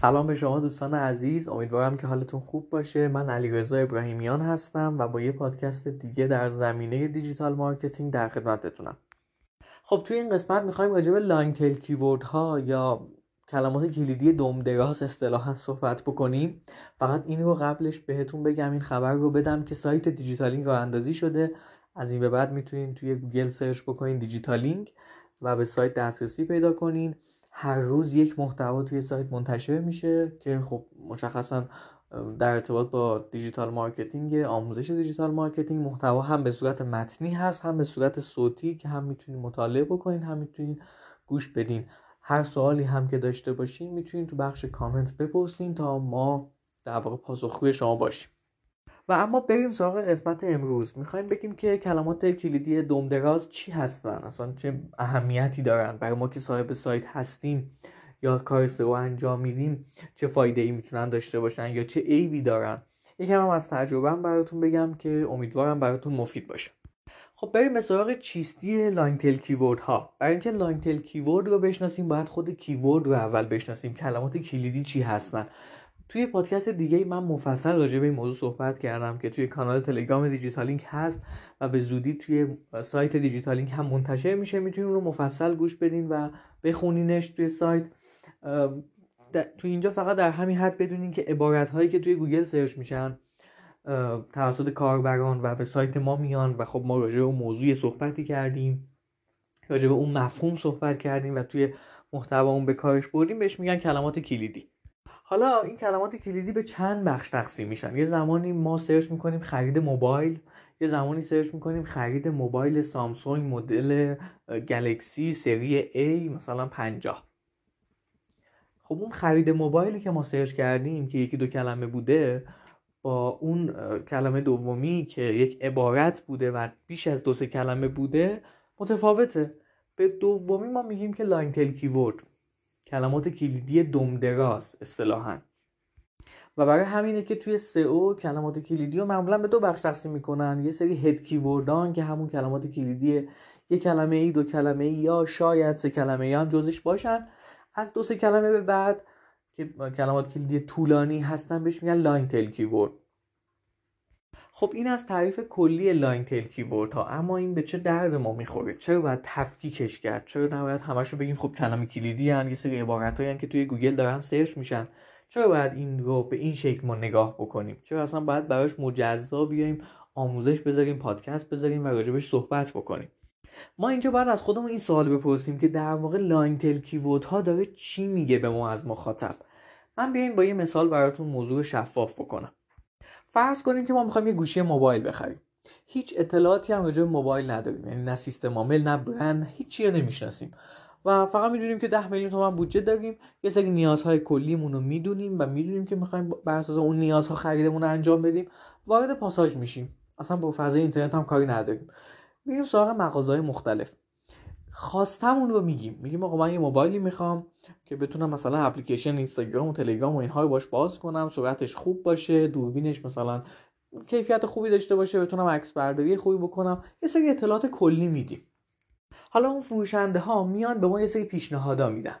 سلام به شما دوستان عزیز. امیدوارم که حالتون خوب باشه. من علی رضا ابراهیمیان هستم و با یه پادکست دیگه در زمینه digital marketing در خدمتتونم. خب توی این قسمت می‌خوایم راجع به tail keyword ها یا کلمات کلیدی دم دراز اصطلاحا صحبت بکنیم. فقط این رو قبلش بهتون بگم این خبر رو بدم که سایت دیجیتالینگ راه اندازی شده. از این به بعد می‌تونین توی گوگل search بکنین دیجیتالینگ و به سایت دسترسی پیدا کنین. هر روز یک محتوا توی سایت منتشر میشه که خب مشخصا در ارتباط با digital marketing آموزش digital marketing محتوا هم به صورت متنی هست هم به صورت صوتی که هم می‌تونید مطالعه بکنین هم می‌تونید گوش بدین. هر سوالی هم که داشته باشین می‌تونین تو بخش کامنت بپرسین تا ما در واقع پاسخگوی شما باشیم. و اما بریم سراغ قسمت امروز. می‌خوایم بگیم که کلمات کلیدی دم دراز چی هستن؟ اصلا چه اهمیتی دارن؟ برای ما که صاحب سایت هستیم یا کار سئو انجام میدیم چه فایده ای می‌تونن داشته باشن یا چه عیبی دارن؟ یکم هم از تجربه براتون بگم که امیدوارم براتون مفید باشه. خب بریم به سراغ چیستی long tail keyword ها برای اینکه long tail keyword رو بشناسیم باید خود keyword رو اول بشناسیم. کلمات کلیدی چی هستن؟ توی پادکست دیگه من مفصل راجع به این موضوع صحبت کردم که توی کانال تلگرام دیجیتالینگ هست و به زودی توی سایت دیجیتالینگ هم منتشر میشه. می‌تونین رو مفصل گوش بدین و بخونینش توی سایت. توی اینجا فقط در همین حد بدونین که عبارت هایی که توی گوگل search میشن توسط کاربران و به سایت ما میان و خب ما راجع به اون موضوع صحبتی کردیم. راجع به اون مفهوم صحبت کردیم و توی محتوا اون به کارش بردیم. بهش میگن کلمات کلیدی. حالا این کلمات کلیدی به چند بخش تقسیم میشن. یه زمانی ما search می‌کنیم خرید موبایل یه زمانی search می‌کنیم خرید موبایل سامسونگ مدل گلکسی سری A مثلا 50 خب اون خرید موبایلی که ما search کردیم که یکی دو کلمه بوده با اون کلمه دومی که یک عبارت بوده و بیش از دو سه کلمه بوده متفاوته. به دومی ما میگیم که long tail keyword. کلمات کلیدی دم دراز اصطلاحا. و برای همینه که توی سئو کلمات کلیدی رو معمولا به دو بخش تقسیم می‌کنن. یه سری head keyword ان که همون کلمات کلیدی یه کلمه ای دو کلمه ای یا شاید سه کلمه ای هم جزش باشن. از دو سه کلمه به بعد که کلمات کلیدی طولانی هستن بهش میگن long tail keyword خب این از تعریف کلی long tail keyword ها. اما این به چه درد ما می‌خوره؟ چرا باید تفکیکش کرد؟ چرا نباید همش رو بگیم خب کلمه کلیدی هن یه سری عبارت هایی که توی گوگل دارن search میشن. چرا باید این رو به این شکل ما نگاه بکنیم؟ چرا اصلا باید براش مجزا بیایم آموزش بذاریم پادکست بذاریم و راجع بهش صحبت بکنیم؟ ما اینجا باید از خودمون این سوال بپرسیم که در واقع long tail keyword ها داره چی میگه به ما از مخاطب؟ من بیاین با یه مثال براتون موضوع شفاف بکنم. فرض کنیم که ما می‌خوایم یه گوشی موبایل بخریم. هیچ اطلاعاتی هم راجع موبایل نداریم. یعنی نه سیستم عامل نه برند هیچی رو نمی‌شناسیم. و فقط می‌دونیم که 10 میلیون تومن بودجه داریم. یه سری نیازهای کلیمون رو می‌دونیم و می‌دونیم که می‌خوایم بر اساس اون نیازها خریدمون رو انجام بدیم. وارد پاساژ میشیم. اصلا با فضای اینترنت هم کاری نداریم. میریم سراغ مغازهای مختلف. خواستمون رو میگیم. میگیم آقا من یه موبایلی می‌خوام که بتونم مثلا اپلیکیشن اینستاگرام و تلگرام و اینها رو باش باز کنم سرعتش خوب باشه دوربینش مثلا کیفیت خوبی داشته باشه بتونم عکس برداری خوبی بکنم. یه سری اطلاعات کلی میدیم. حالا اون فروشنده ها میان به ما یه سری پیشنهادا میدن.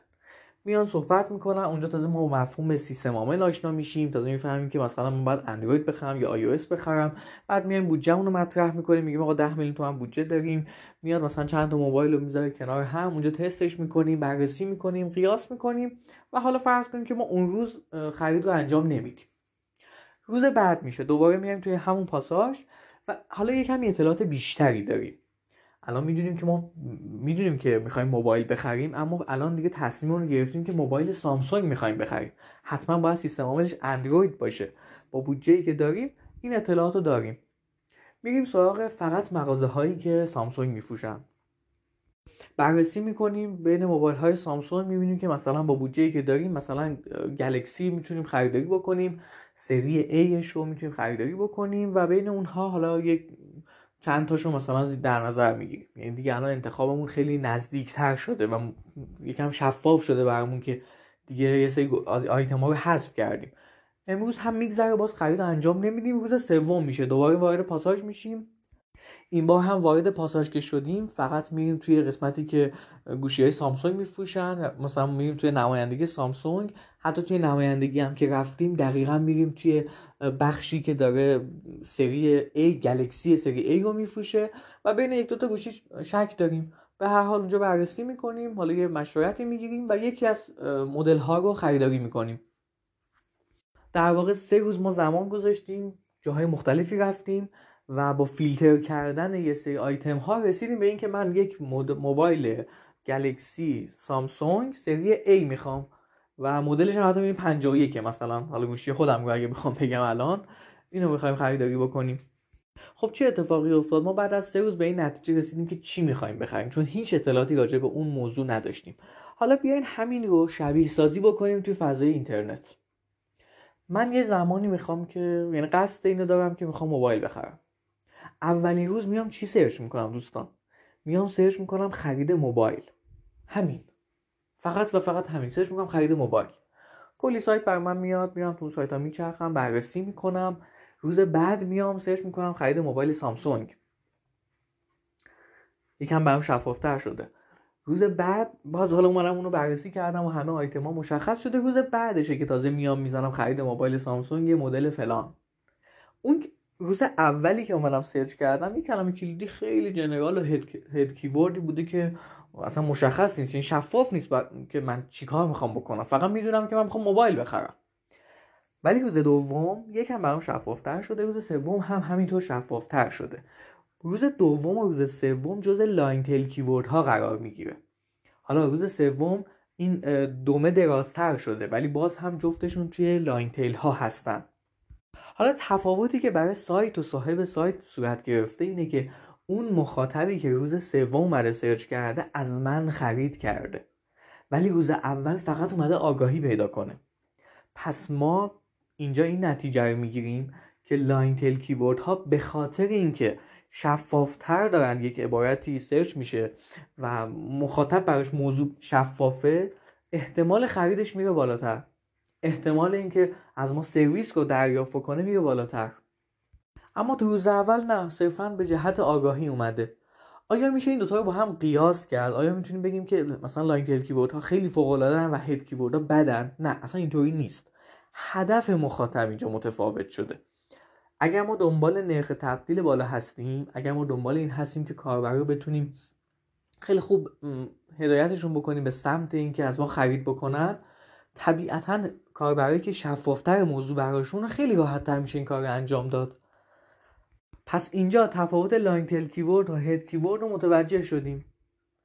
میان صحبت می‌کنن. اونجا تازه ما مفهوم سیستم عامل آشنا میشیم. تازه می‌فهمیم که مثلا من باید اندروید بخرم یا آی بخرم. بعد میایم بودجهمون رو مطرح می‌کنیم. میگیم آقا 10 میلیون تومن بودجه داریم. میاد مثلا چند تا موبایل رو می‌ذاره کنار هم. اونجا تستش می‌کنیم. بررسی می‌کنیم. قیاس می‌کنیم. و حالا فرض کنیم که ما اون روز خرید رو انجام نمیدیم. روز بعد میشه. دوباره میایم توی همون پاساژ. و حالا یه کمی اطلاعات بیشتری داریم. الان می‌دونیم که ما می‌دونیم که می‌خوایم موبایل بخریم اما الان دیگه تصمیم رو گرفتیم که موبایل سامسونگ می‌خوایم بخریم. حتما باید سیستم عاملش اندروید باشه. با بودجه که داریم این اطلاعات رو داریم. میریم سراغ فقط مغازه هایی که سامسونگ میفروشن. بررسی می‌کنیم بین موبایل های سامسونگ می‌بینیم که مثلا با بودجه که داریم مثلا گلکسی می‌تونیم خریداری بکنیم سری A رو می‌تونیم خریداری بکنیم و بین اونها حالا یک چند تاشو مثلا در نظر می‌گیریم. یعنی دیگه الان انتخابمون خیلی نزدیکتر شده و یکم شفاف شده برامون که دیگه یه سری آیتم ها رو حذف کردیم. امروز هم میگذره باز خرید انجام نمیدیم. روز سوم میشه. دوباره وارد پاساژ میشیم. این بار هم وارد پاساژ که شدیم فقط میریم توی قسمتی که گوشی های سامسونگ میفروشن مثلا میریم توی نمایندگی سامسونگ. حتی توی نمایندگی هم که رفتیم دقیقا میریم توی بخشی که داره سری A گلکسی سری A رو میفروشه و بین یک دوتا گوشی شک داریم. به هر حال اونجا بررسی می‌کنیم حالا یه مشورتی می‌گیریم و یکی از مدل ها رو خریداری می‌کنیم. در واقع سه روز ما زمان گذاشتیم جاهای مختلفی رفتیم. و با فیلتر کردن یه سری آیتم ها رسیدیم به اینکه من یک موبایل گلکسی سامسونگ سری A می‌خوام و مدلش هم حتی 51 مثلا. حالا گوشی خودم رو اگه بخوام بگم الان اینو می‌خوایم خریداری بکنیم. خب چه اتفاقی افتاد؟ ما بعد از سه روز به این نتیجه رسیدیم که چی می‌خوایم بخریم چون هیچ اطلاعاتی راجع به اون موضوع نداشتیم. حالا بیاین همین رو شبیه سازی بکنیم توی فضای اینترنت. من یه زمانی می‌خوام که یعنی قصد اینو دارم که می‌خوام موبایل بخرم. اولین روز میام چی search می‌کنم دوستان؟ میام search می‌کنم خرید موبایل. همین. فقط و فقط همین. search می‌کنم خرید موبایل. کلی سایت برا من میاد میام تو سایت ها میچرخم بررسی می‌کنم. روز بعد میام search می‌کنم خرید موبایل سامسونگ. یکم برام شفافتر شده. روز بعد باز حالا اومدم اونو بررسی کردم و همه آیتم‌ها مشخص شده. روز بعدشه که تازه میام می‌زنم خرید موبایل سامسونگ مدل فلان. اون روز اولی که اومدم search کردم یه کلمه کلیدی خیلی general و head keyword ی بوده که اصلا مشخص نیست این یعنی شفاف نیست که من چیکار می‌خوام بکنم. فقط می‌دونم که من می‌خوام موبایل بخرم. ولی روز دوم یکم برام شفافتر شده روز سوم هم همینطور شفافتر شده. روز دوم و روز سوم جز long tail keyword ها قرار می‌گیره. حالا روز سوم این دُمه درازتر شده ولی باز هم جفتشون توی long tail ها هستن. حالا تفاوتی که برای سایت و صاحب سایت صورت گرفته اینه که اون مخاطبی که روز سوم اومده search کرده از من خرید کرده. ولی روز اول فقط اومده آگاهی پیدا کنه. پس ما اینجا این نتیجه رو می‌گیریم که long tail keyword ها به خاطر اینکه شفافتر دارن یک عبارتی search میشه و مخاطب براش موضوع شفافه احتمال خریدش میره بالاتر. احتمال اینکه از ما سرویس رو دریافت کنه میره بالاتر. اما تو روز اول نه صرفا به جهت آگاهی اومده. آیا میشه این دوتا رو با هم قیاس کرد؟ آیا می‌تونیم بگیم که مثلا لاین تیل کیورد ها خیلی فوق العاده و هد کیورد ها بدن؟ نه اصلا اینطوری نیست. هدف مخاطب اینجا متفاوت شده. اگر ما دنبال نرخ تبدیل بالا هستیم اگر ما دنبال این هستیم که کاربر رو بتونیم خیلی خوب هدایتشون بکنیم به سمت اینکه از ما خرید بکنن طبیعتا کاربرایی که شفافتر موضوع براشون خیلی راحت تر میشه این کار رو انجام داد. پس اینجا تفاوت long tail keyword و head keyword رو متوجه شدیم.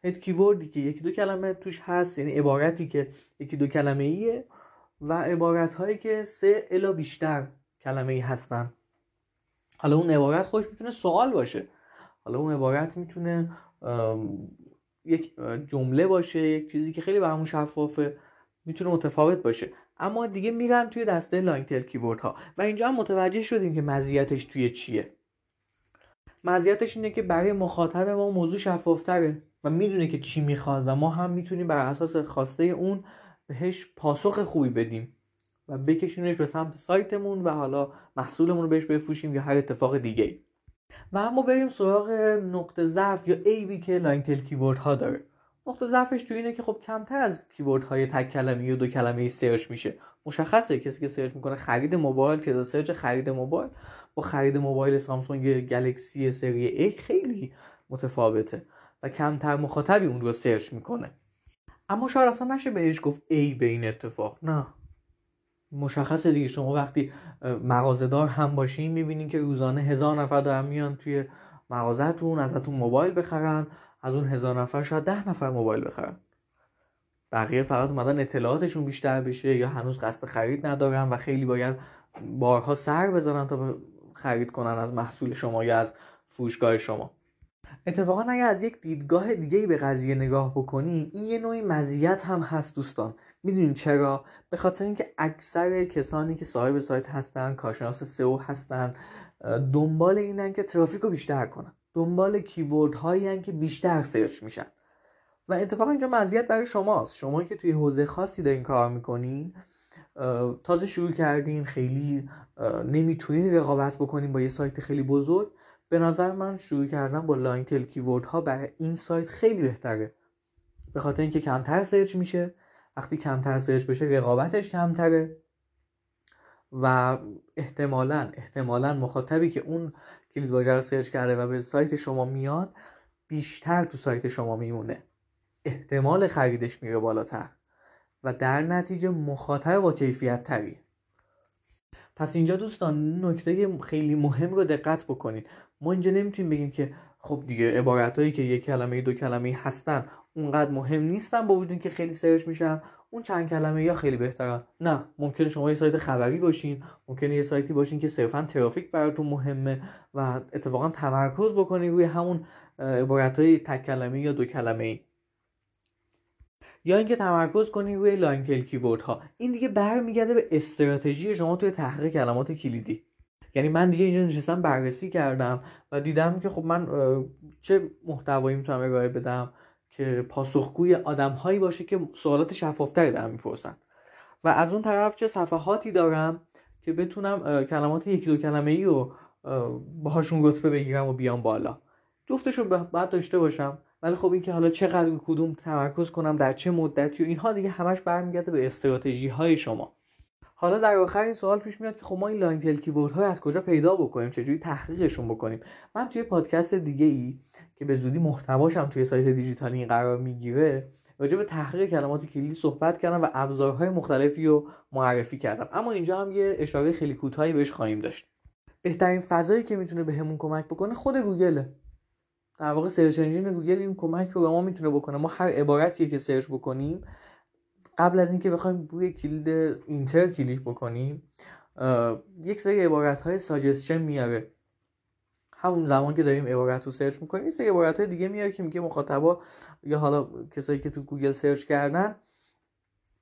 head keyword ی که یکی دو کلمه توش هست یعنی عبارتی که یکی دو کلمه ایه و عبارت هایی که سه الی بیشتر کلمه ای هستن. حالا اون عبارت خودش می‌تونه سوال باشه. حالا اون عبارت می‌تونه یک جمله باشه یک چیزی که خیلی برامون شفافه. می‌تونه متفاوت باشه. اما دیگه میرن توی دسته لاین تیل کیورد ها و اینجا هم متوجه شدیم که مزیتش توی چیه. مزیتش اینه که برای مخاطب ما موضوع شفافتره و می‌دونه که چی می‌خواد و ما هم می‌تونیم بر اساس خواسته اون بهش پاسخ خوبی بدیم و بکشونش به سمت سایتمون و حالا محصولمون رو بهش بفروشیم یا هر اتفاق دیگه و اما بریم سراغ نقطه ضعف یا عیبی که long tail keyword ها داره. نقطه ضعفش تو اینه که خب کمتر از keyword های تک کلمه و دو کلمه search میشه. مشخصه کسی که search می‌کنه خرید موبایل که search خرید موبایل. با خرید موبایل سامسونگ گلکسی سری A خیلی متفاوته و کمتر مخاطبی اون رو search می‌کنه. اما شاید اصلا نشه بهش گفت عیب به این اتفاق. نه. مشخصه دیگه. شما وقتی مغازهدار هم باشین می‌بینین که روزانه هزار نفر دارن میان توی مغازهتون ازتون موبایل بخرن. از اون هزار نفر شاید ده نفر موبایل بخرن. بقیه فقط اومدن اطلاعاتشون بیشتر بشه یا هنوز قصد خرید ندارن و خیلی باید بارها سر بزنن تا خرید کنن از محصول شما یا از فروشگاه شما. اتفاقا اگر از یک دیدگاه دیگه به قضیه نگاه بکنیم این یه نوعی مزیت هم هست دوستان. می‌دونین چرا؟ به خاطر اینکه اکثر کسانی که صاحب سایت هستن کارشناس سئو هستن دنبال اینن که ترافیک رو بیشتر کنن. دنبال keyword هایی که بیشتر search میشن. و اتفاقا اینجا مزیت برای شماست. شما که توی حوزه خاصی دارین کار می‌کنین تازه شروع کردین خیلی نمی‌تونین رقابت بکنین با یه سایت خیلی بزرگ. به نظر من شروع کردن با long tail keyword ها برای این سایت خیلی بهتره. به خاطر اینکه کمتر search میشه. وقتی کمتر search بشه رقابتش کمتره. و احتمالا احتمالا مخاطبی که اون کلید واژه رو search کرده و به سایت شما میاد بیشتر تو سایت شما میمونه. احتمال خریدش میره بالاتر. و در نتیجه مخاطب با کیفیت تری پس اینجا دوستان نکته خیلی مهم رو دقت بکنید. ما اینجا نمی‌تونیم بگیم که خب دیگه عبارت هایی که یک کلمه دو کلمه هستن اونقدر مهم نیستن با وجود که خیلی search میشن. اون چند کلمه‌ای‌ها خیلی بهترن. نه ممکنه شما یه سایت خبری باشین. ممکنه یه سایتی باشین که صرفا ترافیک براتون مهمه و اتفاقا تمرکز بکنید روی همون عبارت های تک کلمه یا دو کلمه ای یا اینکه تمرکز کنید روی long tail keyword ها. این دیگه برمیگرده به استراتژی شما توی تحقیق کلمات کلیدی. یعنی من دیگه اینجا نشستم بررسی کردم و دیدم که خب من چه محتوایی می‌تونم ارائه بدم که پاسخگوی آدمهایی باشه که سوالات شفافتری دارن می‌پرسن. و از اون طرف چه صفحاتی دارم که بتونم کلمات یکی دو کلمه ای رو باهاشون رتبه بگیرم و بیام بالا. جفتش رو باید داشته باشم. ولی خب اینکه حالا چقدر کدوم تمرکز کنم در چه مدتی و اینها دیگه همش برمیگرده به استراتژی های شما. حالا در آخر این سوال پیش میاد که خب ما این long tail keyword ها از کجا پیدا بکنیم؟ چجوری تحقیقشون بکنیم؟ من توی پادکست دیگه ای که به زودی محتواشم توی سایت دیجیتالی قرار می‌گیره راجع به تحقیق کلمات کلیدی صحبت کردم و ابزارهای مختلفی رو معرفی کردم. اما اینجا هم یه اشاره خیلی کوتاهی بهش خواهیم داشت. بهترین فضایی که می‌تونه بهمون کمک بکنه خود گوگله. در واقع search engine گوگل این کمک رو به ما می‌تونه بکنه. ما هر عبارتی که search بکنیم قبل از اینکه بخوایم روی کلید Enter کلیک بکنیم یک سری عبارت های suggestion میاره. همون زمان که داریم عبارت رو search می‌کنیم این سری عبارت های دیگه میاره که میگه مخاطبا یا حالا کسایی که تو گوگل search کردن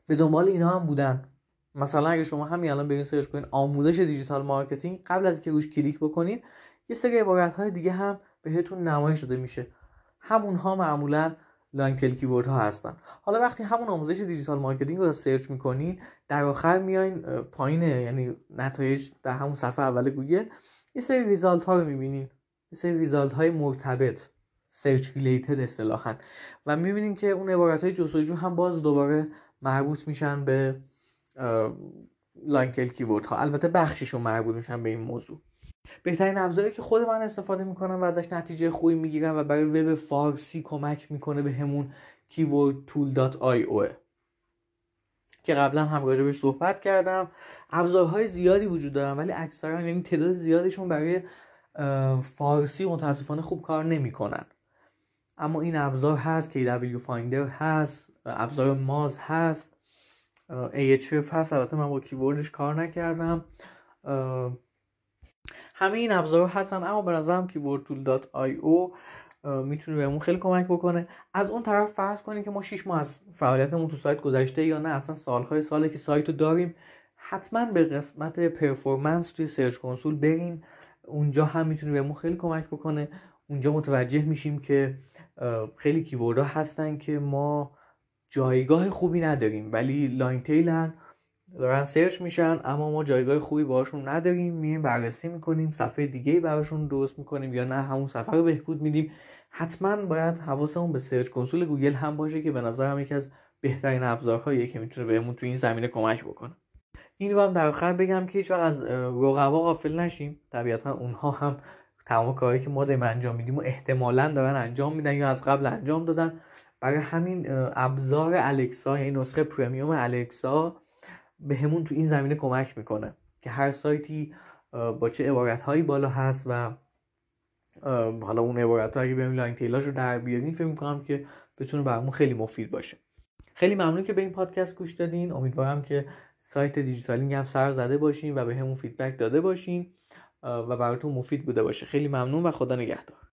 به دنبال اینا هم بودن. مثلا اگه شما همین الان برین search کنین آموزش digital marketing قبل از اینکه روش کلیک بکنین یه سری عبارت های دیگه هم بهتون نمایش داده میشه. همون ها معمولا long keyword ها هستن. حالا وقتی همون آموزش digital marketing رو search می‌کنین در آخر میاین پایین یعنی نتایج در همون صفحه اول گوگل یه سری result ها رو می‌بینین. یه سری result های مرتبط search related اصطلاحا. و می‌بینین که اون عبارت های جستجو هم باز دوباره مربوط میشن به long keyword ها. البته بخشیشون مربوط میشن به این موضوع. بهترین ابزاری که خود من استفاده می‌کنم و ازش نتیجه خوبی می‌گیرم و برای وب فارسی کمک می‌کنه به همون keywordtool.io که قبلا هم راجع صحبت کردم. ابزارهای زیادی وجود دارن ولی اکثرا یعنی تعداد زیادشون برای فارسی متاسفانه خوب کار نمی‌کنن. اما این ابزار هست KW فایندر هست ابزار ماز هست AHF هست. البته من با کیوردش کار نکردم. همه این ابزار هستن اما به نظرم keywordtool.io می‌تونه بهمون خیلی کمک بکنه. از اون طرف فرض کنیم که ما 6 ماه از فعالیتمون تو سایت گذشته یا نه اصلا سالهای ساله که سایت رو داریم حتما به قسمت performance توی Search Console بریم. اونجا هم می‌تونه بهمون خیلی کمک بکنه. اونجا متوجه میشیم که خیلی keyword ها هستن که ما جایگاه خوبی نداریم ولی long tail ن دارن search میشن اما ما جایگاه خوبی باشون نداریم. میایم بررسی می‌کنیم صفحه دیگه براشون درست می‌کنیم یا نه همون صفحه رو بهبود میدیم. حتما باید حواسمون به Search Console گوگل هم باشه که به نظرم یکی از بهترین ابزارهاییه که می‌تونه بهمون تو این زمینه کمک بکنه. این رو هم در آخر بگم که هیچ از رقبا غافل نشیم. طبیعتا اونها هم تمام کاری که ما داریم انجام میدیم و احتمالا دارن انجام میدن یا از قبل انجام دادن. برای همین ابزار الکسا یعنی نسخه premium الکسا بهمون تو این زمینه کمک می‌کنه که هر سایتی با چه عبارت هایی بالا هست و حالا اون عبارت هایی بریم long tail اش رو در بیارین فکر می‌کنم که بتونه برامون خیلی مفید باشه. خیلی ممنون که به این پادکست گوش دادین. امیدوارم که سایت دیجیتالینگ هم سر زده باشین و بهمون feedback داده باشین و براتون مفید بوده باشه. خیلی ممنون و خدا نگهدار.